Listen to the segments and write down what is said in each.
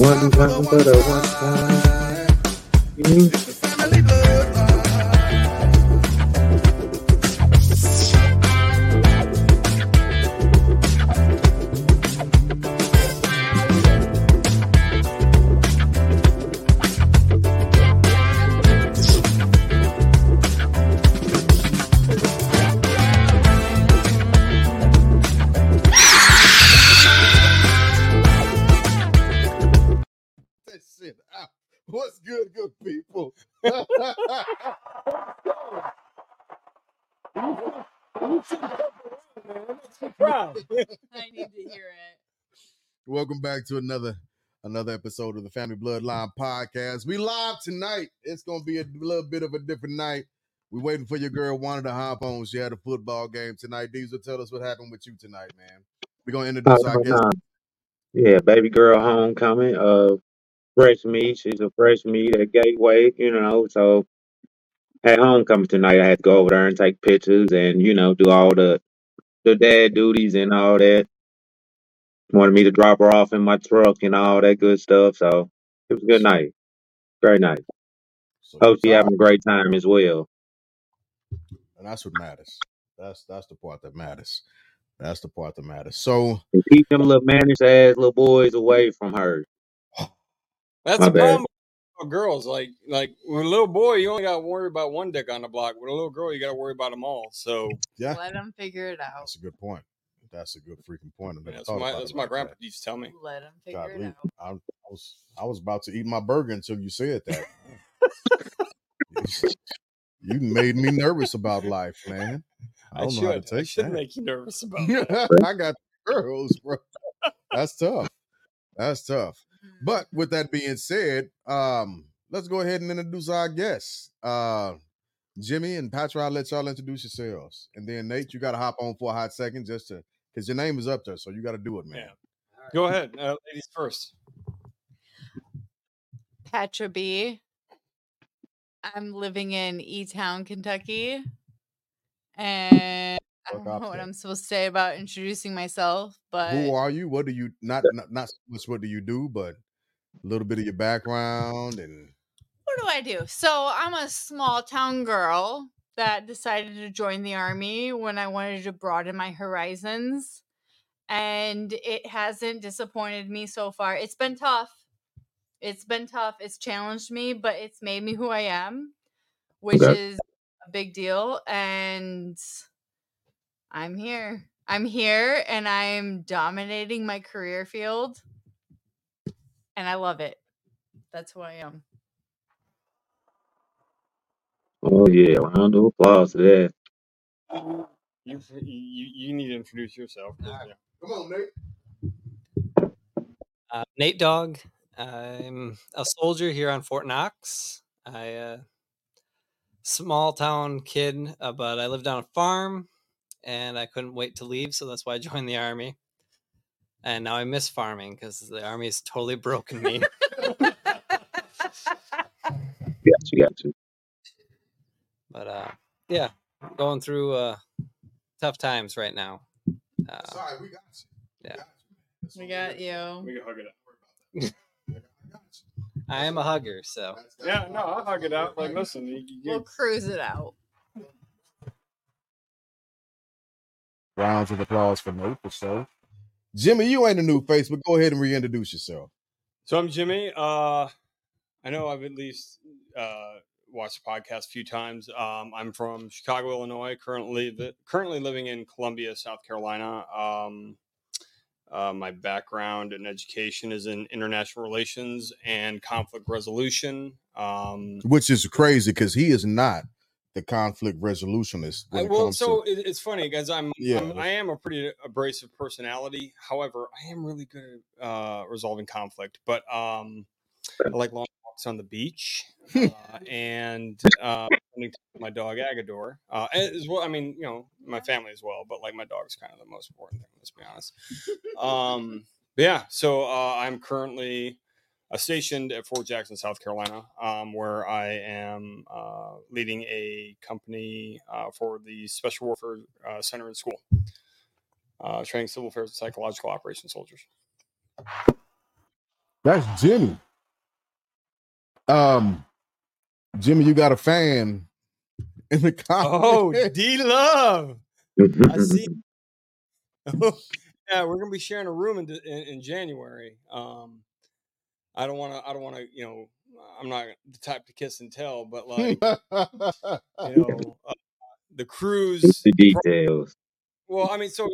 one time, but a one time. Welcome back to another another episode of the Family Bloodline Podcast. We live tonight. It's gonna be a little bit of a different night. We're waiting for your girl wanted to hop on. She had a football game tonight. Diesel, tell us what happened with you tonight, man. We're gonna introduce our guest. Uh, yeah, baby girl homecoming. Uh, fresh meat. She's a fresh meat at Gateway, you know. So at homecoming tonight, I had to go over there and take pictures and you know do all the the dad duties and all that. Wanted me to drop her off in my truck and all that good stuff. So it was a good night. Great night. So Hope she what's having a great time as well. And that's what matters. That's that's the part that matters. That's the part that matters. So And keep them little mannish ass little boys away from her. That's My the bad. problem with girls. Like, like with a little boy, you only got to worry about one dick on the block. With a little girl, you got to worry about them all. So yeah, Let them figure it out. that's a good point. That's a good freaking point. I never that's thought my about that's my like grandpa that. used to tell me. Let them figure Golly, it out. I, I was I was about to eat my burger until you said that. you made me nervous about life, man. I I, don't know how to should I should that. make you nervous about. That. I got girls, bro. That's tough. That's tough. Mm-hmm. But with that being said, um, let's go ahead and introduce our guests. Uh, Jimmy and Patrick, I'll let y'all introduce yourselves. And then Nate, you got to hop on for a hot second just to, because your name is up there. So you got to do it, man. Yeah. Go ahead, uh, ladies first. Petra B. I'm living in E Town, Kentucky. And I don't know what. I'm supposed to say about introducing myself, but Who are you? What do you, not, not, not so much what do you do, but a little bit of your background and what do I do? So I'm a small town girl that decided to join the army when I wanted to broaden my horizons. And it hasn't disappointed me so far. It's been tough. It's been tough. It's challenged me, but it's made me who I am, which Okay. is a big deal. And I'm here. I'm here and I'm dominating my career field. And I love it. That's who I am. Oh yeah, round of applause to that. You you, you need to introduce yourself. 'cause, yeah. come on, Nate. Uh, Nate Dog. I'm a soldier here on Fort Knox. I uh, small town kid, uh, but I lived on a farm, and I couldn't wait to leave, so that's why I joined the army. And now I miss farming because the army has totally broken me. Got you, got you. But uh, yeah, going through uh, tough times right now. Uh, Sorry, we got you. yeah. That's We got you. We can hug it out. Don't worry about that. I got you. I am a hugger, so That's- that's Yeah, no, I'll hug it out. Like, listen, you, you, We'll cruise it out. Rounds of applause for Nate for sure. Jimmy, you ain't a new face, but go ahead and reintroduce yourself. So I'm Jimmy. Uh, I know I've at least uh, watched the podcast a few times. Um, I'm from Chicago, Illinois. Currently, the, currently living in Columbia, South Carolina. Um, uh, my background in education is in international relations and conflict resolution. Um, Which is crazy because he is not the conflict resolutionist. I, well, so to, it's funny because I'm, Yeah, I'm I am a pretty abrasive personality. However, I am really good at uh, resolving conflict. But um, I like long walks on the beach uh, and uh, spending time with my dog Agador uh, as well. I mean, you know, my family as well. But like my dog's kind of the most important thing. Let's be honest. Um, yeah, so uh, I'm currently uh, stationed at Fort Jackson, South Carolina, um, where I am uh, leading a company uh, for the Special Warfare uh, Center and school, uh, training civil affairs and psychological operations soldiers. That's Jimmy. Um, Jimmy, you got a fan in the Oh. D Love. I see. yeah, we're gonna be sharing a room in in, in January. Um, I don't want to. I don't want to. You know, I'm not the type to kiss and tell, but like, you know, uh, the cruise. the details. Well, I mean, so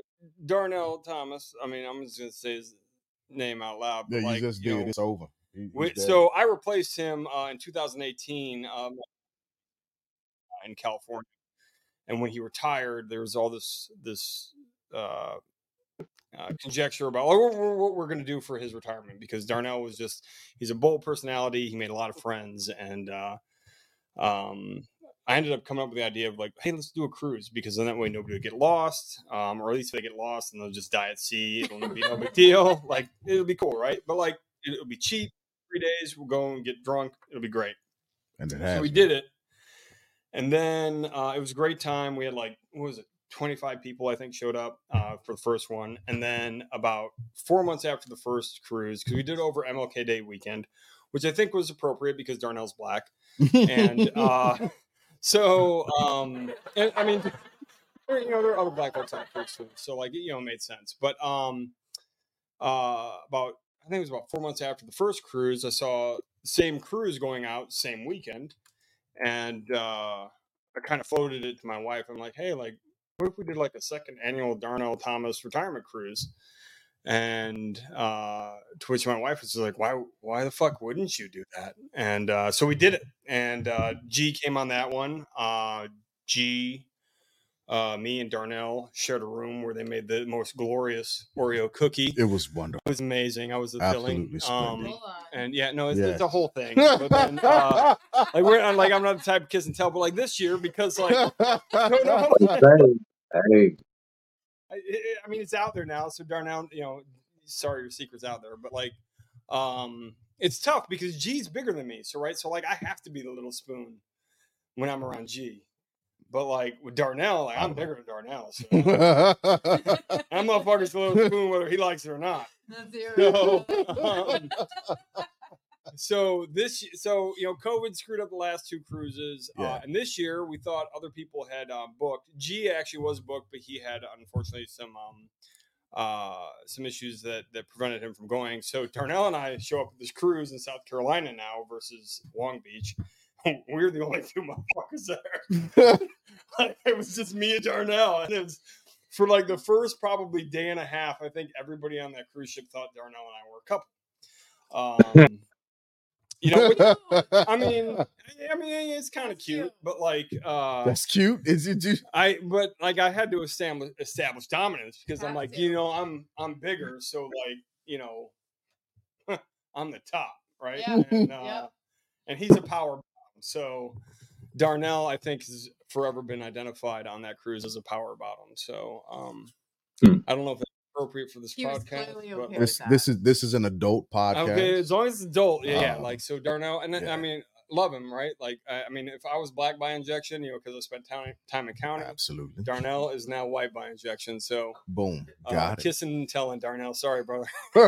Darnell Thomas. I mean, I'm just gonna say his name out loud. yeah, But you like, just you did. know, it's over. He- he's we- dead. so I replaced him uh, in 2018 um, in California, and when he retired, there was all this this uh, uh, conjecture about oh, what, what- what we're going to do for his retirement because Darnell was just he's a bold personality. He made a lot of friends, and uh, um, I ended up coming up with the idea of like, hey, let's do a cruise because then that way nobody would get lost, um, or at least if they get lost and they'll just die at sea. It'll be no big deal. Like it'll be cool, right? But like it'll be cheap. Three days, we'll go and get drunk. It'll be great. and it So has we did it, and then uh, it was a great time. We had like what was it, twenty five people I think showed up uh, for the first one, and then about four months after the first cruise, because we did over MLK Day weekend, which I think was appropriate because Darnell's black, and uh, so um, and, I mean, you know, there are other black folks on the cruise too, so like you know, it made sense. But um, uh, about I think it was about four months after the first cruise, I saw the same cruise going out same weekend, and uh, I kind of floated it to my wife. I'm like, hey, like, what if we did like a second annual Darnell Thomas retirement cruise? And uh, to which my wife was like, why, why the fuck wouldn't you do that? And uh, so we did it. And uh, G came on that one. Uh, G, uh, me and Darnell shared a room where they made the most glorious Oreo cookie. it was wonderful. It was amazing. I was the Absolutely filling. splendid. Um, and yeah, no, it's, Yeah. it's a whole thing. But then, uh, like we're I'm like I'm not the type of kiss and tell, but like this year because like no, no, Hey, hey, I, I- I mean it's out there now. So Darnell, you know, sorry your secret's out there, but like, um, it's tough because G's bigger than me. So right, so like I have to be the little spoon when I'm around G. But like with Darnell, like I'm bigger than Darnell. So that motherfucker's the little spoon whether he likes it or not. That's. So, um, so this so you know covid screwed up the last two cruises uh, and this year we thought other people had um, booked g actually was booked but he had unfortunately some um uh some issues that that prevented him from going so darnell and i show up at this cruise in south carolina now versus long beach we're the only two motherfuckers there like, it was just me and darnell and it was for like the first probably day and a half i think everybody on that cruise ship thought darnell and i were a couple um you know which, I mean, I mean, it's kind of cute, cute. but like, uh, That's cute. Is it just I, but like, I had to establish establish dominance because I'm like, you know, I'm I'm bigger, so like, you know, I'm the top, right? Yeah. And, uh, Yep. and he's a power bottom. So Darnell, I think, has forever been identified on that cruise as a power bottom. So um, Hmm. I don't know if it's appropriate for this He podcast. clearly but, okay this? This is this is an adult podcast. Okay, as long as it's adult, yeah, yeah. Um, Like so, Darnell, and then, yeah. I mean, love him, right? Like, I, I mean, if I was black by injection, you know, because I spent time time in county, Absolutely. Darnell is now white by injection. So, Boom. uh, Got kissing and telling Darnell, sorry, brother.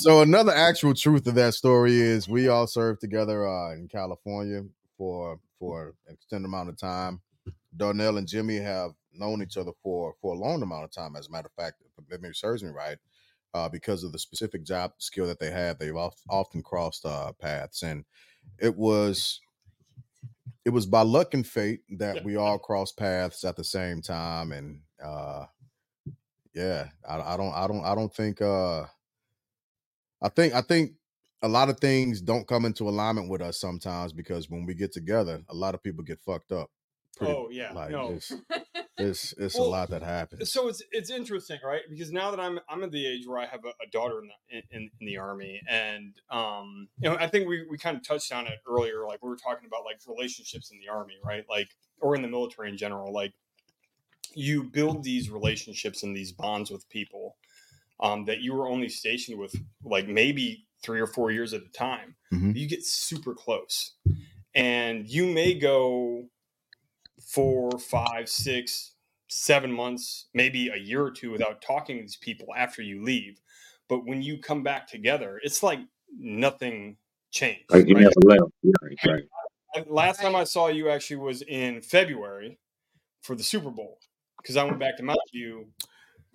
So another actual truth of that story is we all served together uh, in California for for an extended amount of time. Darnell and Jimmy have known each other for for a long amount of time. As a matter of fact, if memory serves me right, uh, because of the specific job skill that they have, they've of, often crossed uh, paths, and it was it was by luck and fate that we all crossed paths at the same time, and uh, yeah, I, I don't, I don't, I don't think. Uh, I think, I think a lot of things don't come into alignment with us sometimes because when we get together, a lot of people get fucked up. Pretty- Oh yeah, like no. it's it's, it's a lot that happens. So it's it's interesting, right? Because now that I'm I'm at the age where I have a, a daughter in the in, in the army, and um, you know, I think we we kind of touched on it earlier. Like we were talking about like relationships in the army, right? Like or in the military in general. Like you build these relationships and these bonds with people um, that you were only stationed with, like maybe three or four years at a time. Mhm. You get super close, and you may go four, five, six, seven months, maybe a year or two without talking to these people after you leave. but when you come back together, it's like nothing changed. Like you right? never left. Right, right. And last time I saw you actually was in February for the Super Bowl because I went back to Mountain View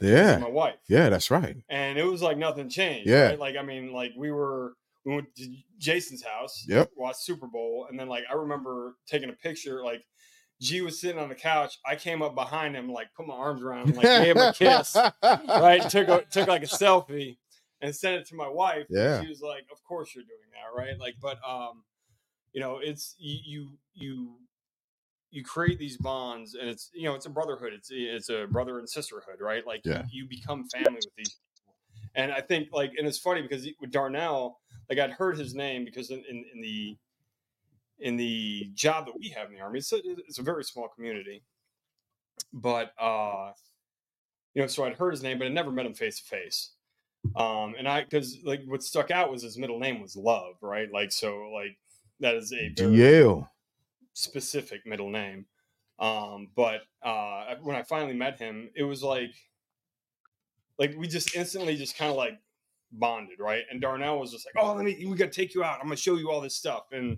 Yeah. my wife, Yeah, that's right. and it was like nothing changed. Yeah. right? like I mean, like we were we went to Jason's house, Yep. watched Super Bowl, and then like I remember taking a picture. Like G was sitting on the couch, I came up behind him, like put my arms around him, like gave him a kiss, right? Took a, took like a selfie and sent it to my wife. Yeah. she was like, "Of course you're doing that, right?" Like, but um, you know, it's you you you create these bonds, and it's you know, it's a brotherhood. It's it's a brother and sisterhood, right? Like, Yeah. you, you become family with these people. And I think like, and it's funny because with Darnell, like I'd heard his name because in, in, in the in the job that we have in the army, it's a, it's a very small community, but uh, you know, so I'd heard his name, but I never met him face to face. Um, and I, because like what stuck out was his middle name was Love, right? Like, so like that is a very DL. Specific middle name. Um, but uh, when I finally met him, it was like, like we just instantly just kind of like bonded, right? And Darnell was just like, "Oh, let me, we got to take you out. I'm gonna show you all this stuff." And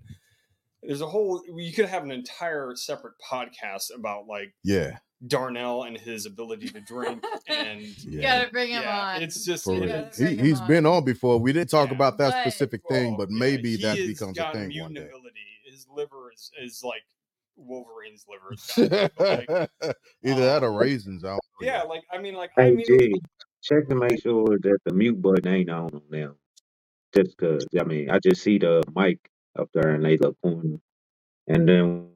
there's a whole, you could have an entire separate podcast about like Yeah. Darnell and his ability to drink and You Yeah. gotta bring him yeah, on. it's just it- He, Bring him he's on. been on before. We didn't talk Yeah. about that But- specific thing, Oh, but maybe he that becomes a thing one day. ability. His liver is, is like Wolverine's liver. Like, Either that or um, raisins. I don't know yeah, yet. like I mean, like I mean, G, check to make sure that the mute button ain't on on them. Just cause, I mean, I just see the mic up there and they look corner. And then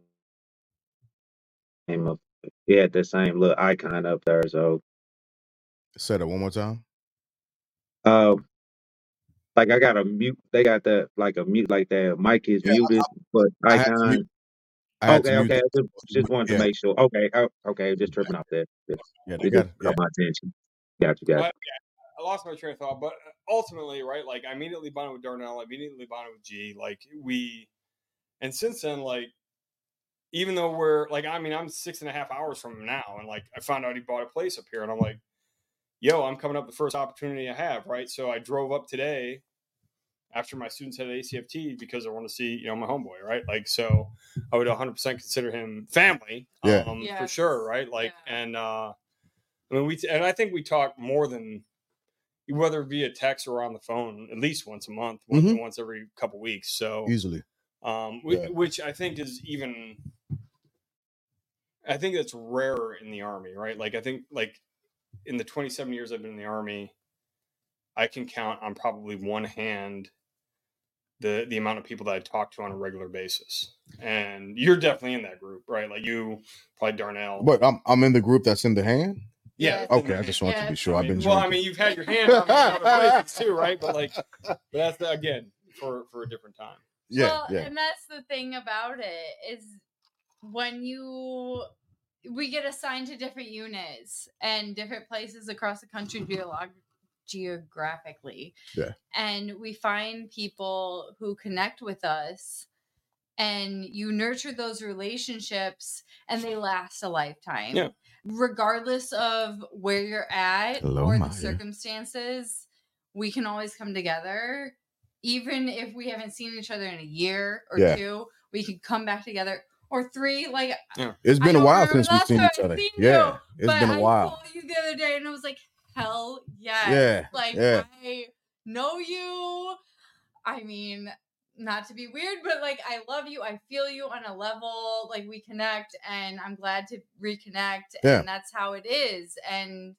came up, he had the same little icon up there. So, Say that one more time. uh, like I got a mute, they got that, like a mute, like that mic is Yeah, muted, but I had to icon. mute. I had Okay, to mute okay. I just, just wanted to Yeah. make sure. Okay, oh, okay. Just tripping off that. Just, Yeah, they it got just yeah. caught my attention. Got you, got you. but, yeah, I lost my train of thought. But uh, ultimately, right? Like I immediately bonded with Darnell. I immediately bonded with G. Like we, and since then, like even though we're like, I mean, I'm six and a half hours from him now, and like I found out he bought a place up here, and I'm like, yo, I'm coming up the first opportunity I have, right? So I drove up today after my students had ACFT because I want to see, you know, my homeboy, right? Like, so I would 100% consider him family, Yeah. um, for sure, right? Like, Yeah. and uh, I mean, we and I think we talk more than whether via text or on the phone at least once a month, once, Mhm. once every couple weeks. So Easily. um, whi- Yeah. which I think is even. I think that's rarer in the army, right? Like I think like in the 27 years I've been in the army, I can count on probably one hand the the amount of people that I talk to on a regular basis. And you're definitely in that group, right? Like you, probably Darnell. But I'm I'm in the group that's in the hand. yeah. Yes. Okay, I just want to be sure. I I've been mean, well, I mean, you've had your hand on me in other places too, right? But like, but that's the, again for for a different time. yeah, well, yeah. and that's the thing about it is when you we get assigned to different units and different places across the country geolog- geographically. Yeah. And we find people who connect with us and you nurture those relationships and they last a lifetime. Yeah. Regardless of where you're at Hello, or the Maya. circumstances, we can always come together. Even if we haven't seen each other in a year or Yeah. two, we can come back together. Or three, like yeah, it's been a while since we've seen each other. seen Yeah, you, it's been a while. saw you the other day and I was like, hell yes. Yeah, Like yeah. I know you. I mean, not to be weird, but like I love you. I feel you on a level. Like we connect and I'm glad to reconnect. Yeah. And that's how it is. And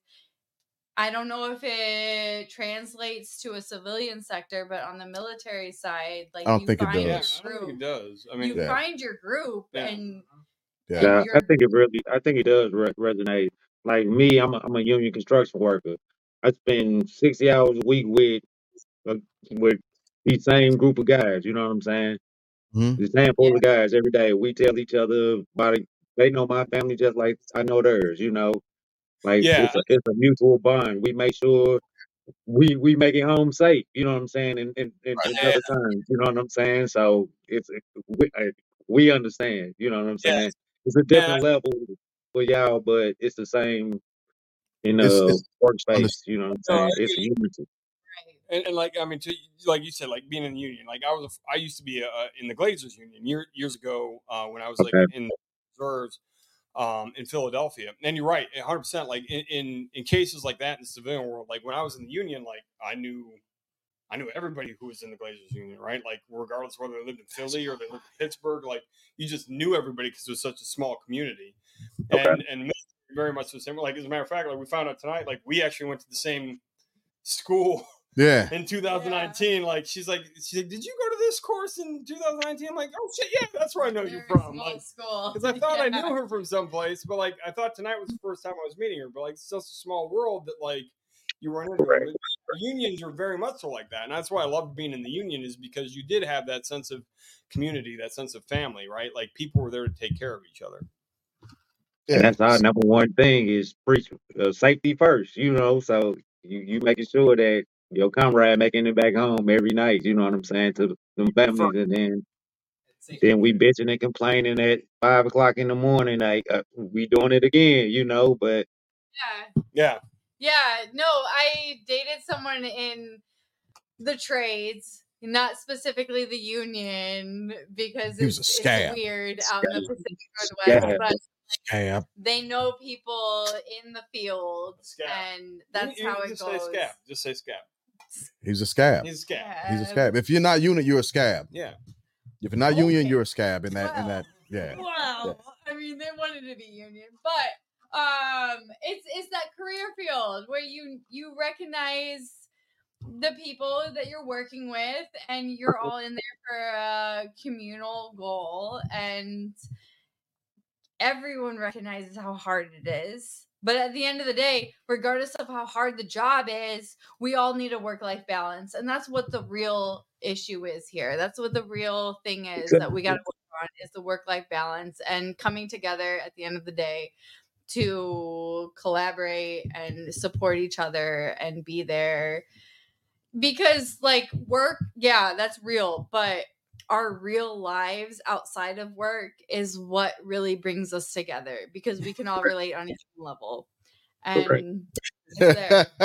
I don't know if it translates to a civilian sector, but on the military side, like I don't you think it find Yeah, does. I your don't think it does. I mean, You Yeah. find your group Yeah. and uh-huh. Yeah. Nah, I think it really, I think it does re- resonate. Like me, I'm a, I'm a union construction worker. I spend 60 hours a week with uh, with these same group of guys. You know what I'm saying? Mhm. The same pool of guys every day. We tell each other about it. They know my family just like I know theirs. You know, like Yeah. it's a it's a mutual bond. We make sure we we make it home safe. You know what I'm saying? In in, in, in Yeah. other terms, you know what I'm saying? So it's we, uh, we understand. You know what I'm Yeah. saying? It's a different level for y'all, but it's the same in It's- uh it's workspace. unders- You know what I'm No, I saying? It's a unity. and, and like I mean, to, like you said, like being in the union. Like I was, a, I used to be uh in the Glazers union year, years ago uh, when I was like Okay. in the reserves um, in Philadelphia. And you're right, 100. percent Like in, in in cases like that in the civilian world, like when I was in the union, like I knew. I knew everybody who was in the Glazers union, right? Like, regardless whether they lived in Philly or they lived in Pittsburgh, like you just knew everybody because it was such a small community. Okay. And and very much the same. Like as a matter of fact, like we found out tonight, like we actually went to the same school Yeah. in 2019. Like she's like, she's like, did you go to this course in 2019? I'm like, oh shit, yeah, that's where I know you're from. small Like, school. because I thought I knew her from someplace, but like I thought tonight was the first time I was meeting her. But like it's such a small world that like you run into her. Correct. Unions are very much so like that, and that's why I loved being in the union is because you did have that sense of community, that sense of family, right? Like people were there to take care of each other. Yeah. And that's our number one thing is preach uh, safety first, you know. So you you making sure that your comrade making it back home every night. You know what I'm saying to them families, and then then we bitching and complaining at five o'clock in the morning, like uh, we doing it again, you know. But Yeah. Yeah, Yeah, no, I dated someone in the trades, not specifically the union, because He was it's, a it's scab. weird out in the Pacific Scab. Northwest, but Scab. they know people in the field, Scab. and that's You- you how it just goes. Say scab. Just say scab. He's a scab. He's a scab. He's a scab. If you're not unit, you're a scab. Yeah. If you're not union, you're a scab in that in that yeah. Well, I mean, they wanted to be union, but um, it's it's that career field where you you recognize the people that you're working with, and you're all in there for a communal goal, and everyone recognizes how hard it is. But at the end of the day, regardless of how hard the job is, we all need a work life balance. And that's what the real issue is here. That's what the real thing is that we got to work on is the work life balance and coming together at the end of the day to collaborate and support each other and be there. Because, like, work, yeah, that's real, but our real lives outside of work is what really brings us together because we can all relate on each level. And it's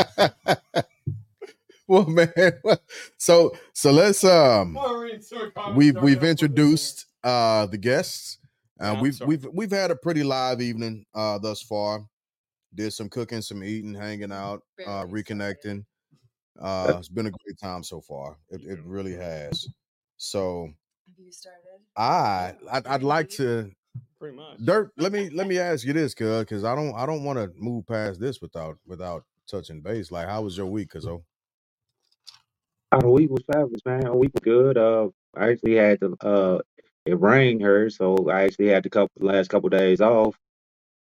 well, man. So so let's um we've we've introduced uh the guests. Uh, Yeah, we've sorry. we've we've had a pretty live evening uh thus far. Did some cooking, some eating, hanging out, uh reconnecting. Uh it's been a great time so far. It it really has. So Have you started? I I'd, I'd like to Pretty much. Dirk, let me let me ask you this, cuz because I don't I don't want to move past this without without touching base. Like, how was your week, cuz oh, the week was fabulous, man. The week was good. Uh, I actually had to. Uh, it rained here, so I actually had the couple last couple days off.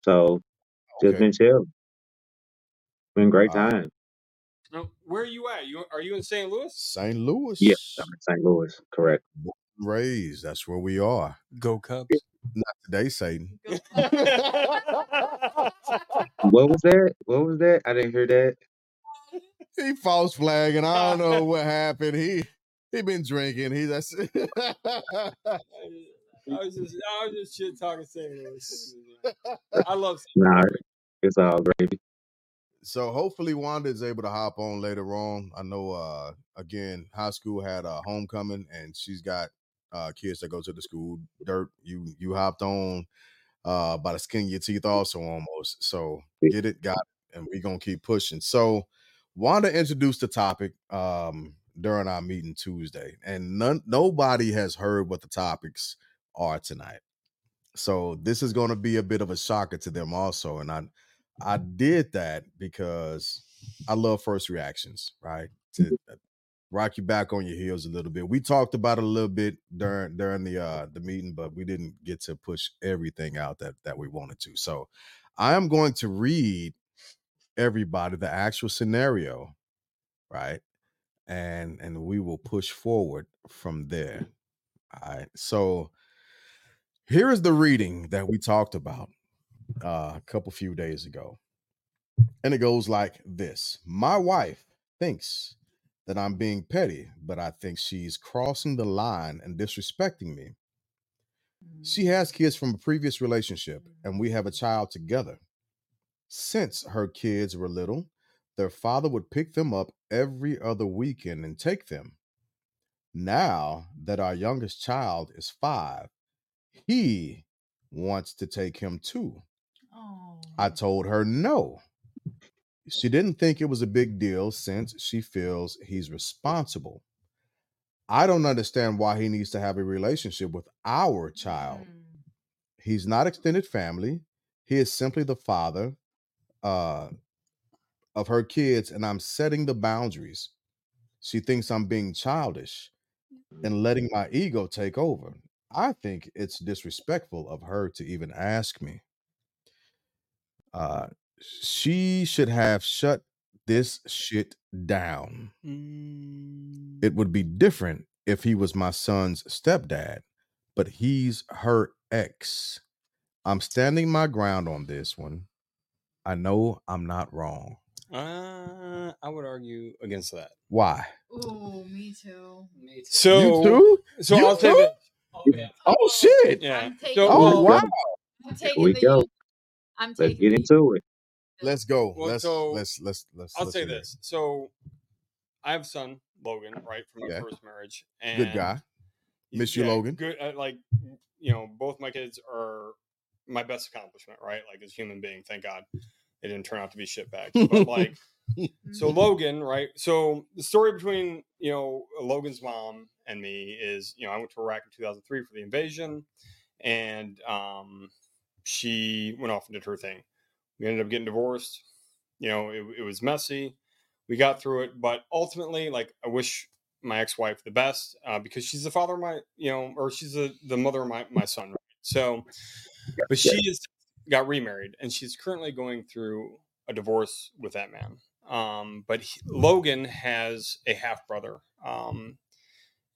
So just Okay. been chill. Been great Wow. time. Now, where are you at? You are you in St. Louis? St. Louis. Yeah, I'm in St. Louis. Correct. Raised. That's where we are. Go Cubs. Not today, Satan. What was that? What was that? I didn't hear that. He false flagging. I don't know what happened. He he been drinking. He that's I was just I was just shit talking St. Louis. I love St. Nah, it's all gravy. So hopefully Wanda is able to hop on later on. I know uh again, high school had a homecoming and she's got uh kids that go to the school. Dirt, you you hopped on uh by the skin of your teeth also almost. So get it, got it, and we're gonna keep pushing. So Wanda introduced the topic um during our meeting Tuesday, and none nobody has heard what the topics are tonight. So this is gonna be a bit of a shocker to them also. And I I did that because I love first reactions, right? To uh, rock you back on your heels a little bit. We talked about it a little bit during during the uh the meeting, but we didn't get to push everything out that that we wanted to. So I am going to read everybody the actual scenario, right? And and we will push forward from there. All right. So here is the reading that we talked about uh, a couple few days ago. And it goes like this My wife thinks that I'm being petty, but I think she's crossing the line and disrespecting me. She has kids from a previous relationship, and we have a child together. Since her kids were little, their father would pick them up every other weekend and take them. Now that our youngest child is five, he wants to take him too. I told her no. She didn't think it was a big deal since she feels he's responsible. I don't understand why he needs to have a relationship with our child. Mm. He's not extended family. He is simply the father uh, of her kids, and I'm setting the boundaries. She thinks I'm being childish and letting my ego take over. I think it's disrespectful of her to even ask me. Uh, she should have shut this shit down. Mm, It would be different if he was my son's stepdad, but he's her ex. I'm standing my ground on this one. I know I'm not wrong. uh, I would argue against that. Why? Oh, me too. So, you too? so You I'll say too? this. Oh, yeah. Oh shit! Yeah. I'm taking So, Oh wow! I'm Here taking we the go. Heat. I'm Let's get into it. Let's go. Well, let's, so, let's let's let's I'll let's say hear it. this. So, I have a son, Logan, right from my Yeah. first marriage. And Good guy. Miss you, yeah, Logan. Good. Uh, like, you know, both my kids are my best accomplishment, right? Like, as a human being, thank God it didn't turn out to be shit shitbags. But like, so Mhm. Logan, right? So the story between you know Logan's mom and me is, you know, I went to Iraq in 2003 for the invasion, and um, she went off and did her thing. We ended up getting divorced. You know, it, it was messy. We got through it, but ultimately, like, I wish my ex-wife the best uh, because she's the father of my, you know, or she's the the mother of my my son. Right? So, but she is got remarried and she's currently going through a divorce with that man. Um, but he, Logan has a half brother, um,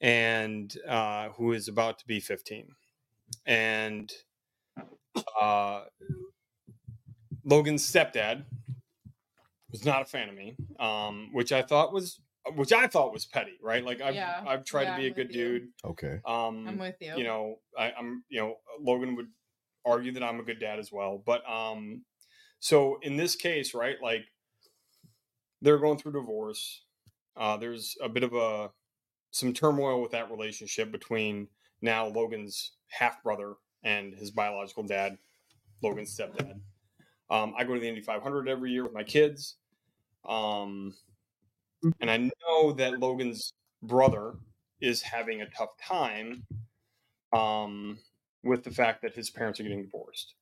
and uh, who is about to be 15, and uh, Logan's stepdad was not a fan of me, um, which I thought was which I thought was petty, right? Like I've Yeah, I've tried yeah, to be a I'm good you. dude. Okay. Um, I'm with you. you know, I, I'm, you know, Logan would argue that I'm a good dad as well. But, um, so in this case, right, like they're going through divorce. Uh, there's a bit of a, some turmoil with that relationship between now Logan's half brother and his biological dad, Logan's stepdad. Um, I go to the Indy 500 every year with my kids. Um, and I know that Logan's brother is having a tough time um, with the fact that his parents are getting divorced.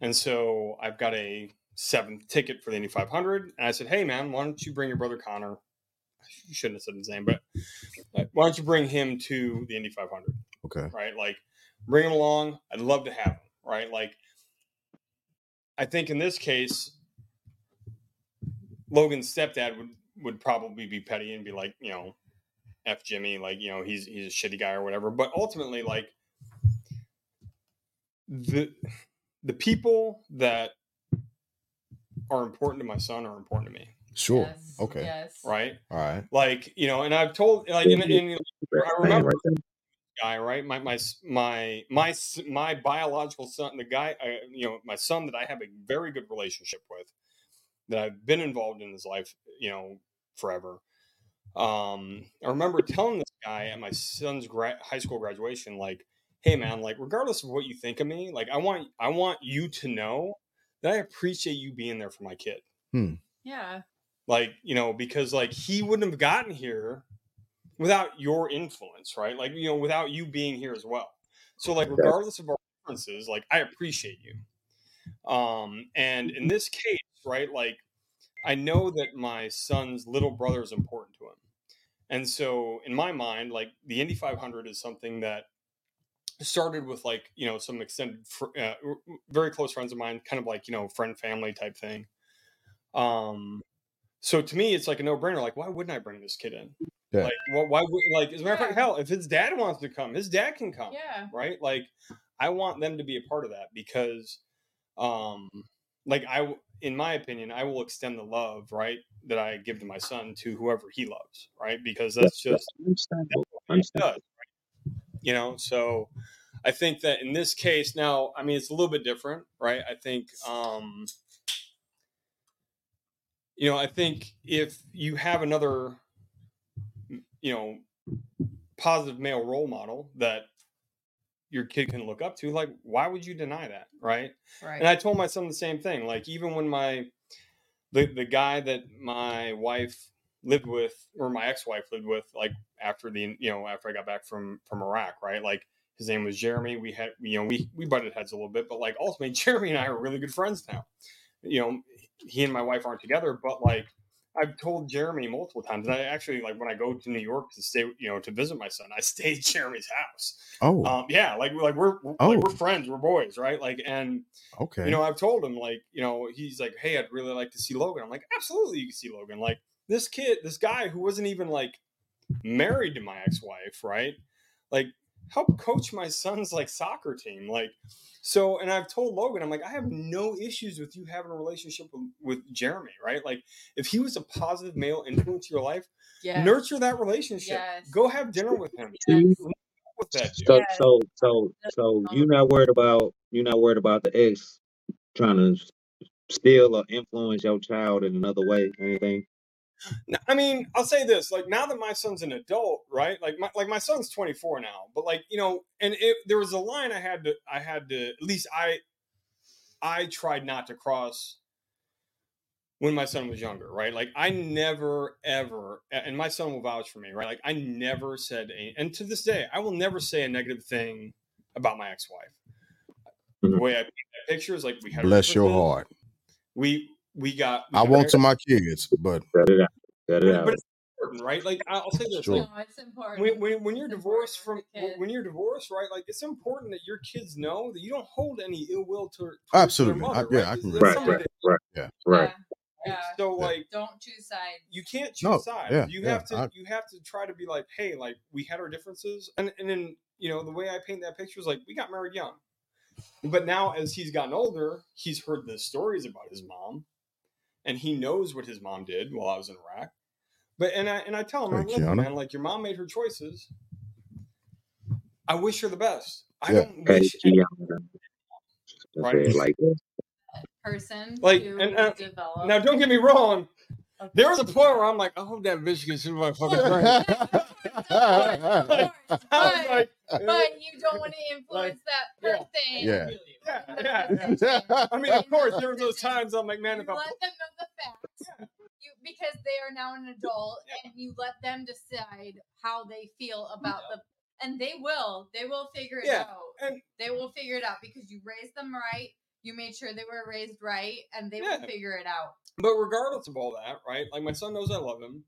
And so I've got a seventh ticket for the Indy 500. And I said, hey, man, why don't you bring your brother Connor? You shouldn't have said his name, but why don't you bring him to the Indy 500? Okay. right? Like, bring him along. I'd love to have him, right? Like, I think in this case, Logan's stepdad would would probably be petty and be like, you know, f Jimmy, like you know, he's he's a shitty guy or whatever. But ultimately, like the the people that are important to my son are important to me, Sure. Yes, Okay. Yes. right? All right. Like you know, and I've told like in, in I remember right there. Guy, right? My my my my my biological son, the guy, I, you know, my son that I have a very good relationship with, that I've been involved in his life, you know, forever. Um, I remember telling this guy at my son's gra- high school graduation, like, "Hey, man, like, regardless of what you think of me, like, I want I want you to know that I appreciate you being there for my kid." Yeah. like you know because like he wouldn't have gotten here without your influence right? Like you know without you being here as well. So like regardless of our differences like i appreciate you. Um and in this case right like i know that my son's little brother is important to him. And so in my mind like the indy 500 is something that started with like you know some extended fr- uh, very close friends of mine kind of like you know friend family type thing. Um so to me it's like a no-brainer like why wouldn't i bring this kid in Yeah. like wh- why would like as a matter of fact hell if his dad wants to come his dad can come Yeah. right like i want them to be a part of that because um like I, in my opinion i will extend the love right that i give to my son to whoever he loves right because that's just Understandable. it Understandable. does, right? You know, so I think that in this case, now, I mean, it's a little bit different, right? I think, um, you know, I think if you have another, you know, positive male role model that your kid can look up to, like, why would you deny that? Right. Right. And I told my son the same thing. Like, even when my, the, the guy that my wife lived with, or my ex wife lived with, like, after the, you know, after I got back from, from Iraq, right? Like, his name was Jeremy. We had, you know, we, we butted heads a little bit, but like, ultimately, Jeremy and I are really good friends now. You know, he and my wife aren't together, but like, I've told Jeremy multiple times, and I actually like when I go to New York to stay, you know, to visit my son, I stay at Jeremy's house. Oh, Um, yeah, like like we're, we're Oh. like we're friends, we're boys, right? Like, and okay. you know, I've told him like, you know, he's like, hey, I'd really like to see Logan. I'm like, absolutely, you can see Logan. Like this kid, this guy who wasn't even like married to my ex-wife, right? Like help coach my son's like soccer team, like. So, and I've told Logan, I'm like, I have no issues with you having a relationship with, with Jeremy, right? Like, if he was a positive male influence in your life, yes. nurture that relationship. Yes. Go have dinner with him. Yes. With that. So so so so you're um not worried about you're not worried about the ex trying to steal or influence your child in another way anything. I mean, I'll say this: like now that my son's an adult, right? Like my like my son's 24 now, but like you know, and it, there was a line I had to I had to at least I I tried not to cross when my son was younger, right? Like I never ever, and my son will vouch for me, right? Like I never said, a, and to this day, I will never say a negative thing about my ex-wife. The Mhm. way I paint that picture is like we had Bless your heart. We we got. we I got want married. to my kids, but Cut it out. Cut it but, out. but it's important, right? Like I- I'll say this: Sure. like, No, it's important. when, when, when you're It's divorced from important for the when- when you're divorced, right? Like it's important that your kids know that you don't hold any ill will to towards Absolutely. Their I- mother, yeah, right? I can That's Right, somebody right, that- right, right. Yeah. Yeah. So Yeah. like Don't choose sides. you can't choose No, sides. yeah, you yeah, have to I- you have to try to be like, hey, like we had our differences, and and then you know the way I paint that picture is like we got married young, but now as he's gotten older, he's heard the stories about his mom, and he knows what his mom did while I was in Iraq. But and I and I tell him, Hey, I'm like, listen, man, like your mom made her choices. I wish her the best. I Yeah. don't Hey, wish any- Right. like. Person Like, to and, uh, develop. now don't get me wrong. Okay. There was a point where I'm like, I hope that bitch gets in my fucking brain. Of course, I was but, like, but you don't want to influence that yeah. person. Yeah. yeah, yeah. I mean, of course, there were those times I'm like, man, if I let them know the facts. You, because they are now an adult, and you let them decide how they feel about the, and they will, they will figure it Yeah, out. and- they will figure it out because you raised them right. You made sure they were raised right, and they Yeah. will figure it out. But regardless of all that, right? Like my son knows I love him.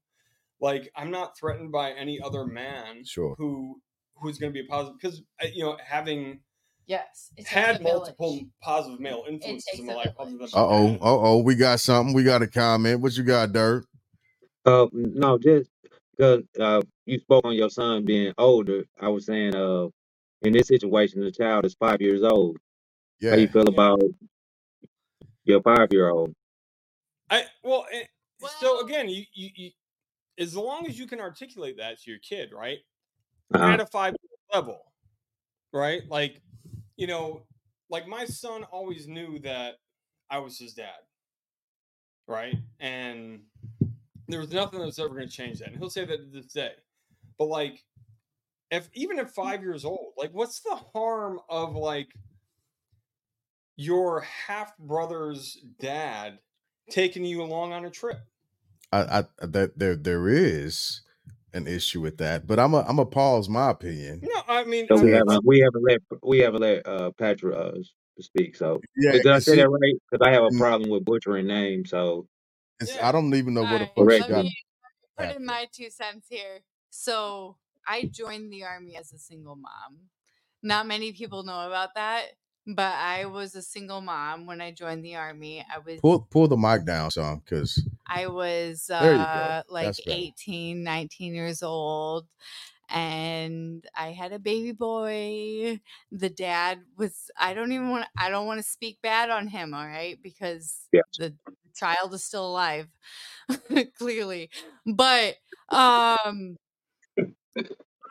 Like I'm not threatened by any other man Sure. who who's going to be a positive because you know having Yes, it had a village. multiple positive male influences in my life other than Uh oh. Uh oh. We got something. We got a comment. What you got, Dirt? Uh, no, just because uh, you spoke on your son being older. I was saying, uh, in this situation, the child is five years old. How you feel about your five year old? I well, eh, so Well- again, you, you you as long as you can articulate that to your kid, right? Uh-huh. At a five level, right? Like, you know, like my son always knew that I was his dad, right? And there was nothing that was ever going to change that. And he'll say that to this day. But like, if even at five years old, like, what's the harm of like your half brother's dad taking you along on a trip? I, I that there there is an issue with that, but I'm a I'm a pause my opinion. No, I mean, So I we haven't we haven't let we haven't let uh Patrick uh speak. So Yeah, did I say see, that right? Because I have a problem with butchering names. So it's, Yeah. I don't even know what the Alright, fuck Correct. let got. me put in my two cents here. So I joined the army as a single mom. Not many people know about that, but I was a single mom when I joined the army. I was Pull pull the mic down some, because I was There you go. uh like That's better. 18, 19 years old and I had a baby boy. The dad was I don't even want I don't want to speak bad on him, all right? Because Yes. the child is still alive clearly. But um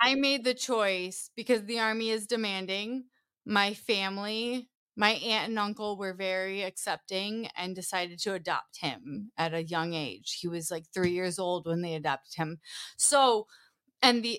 I made the choice because the army is demanding. My family my aunt and uncle were very accepting and decided to adopt him at a young age. He was like three years old when they adopted him. So, and the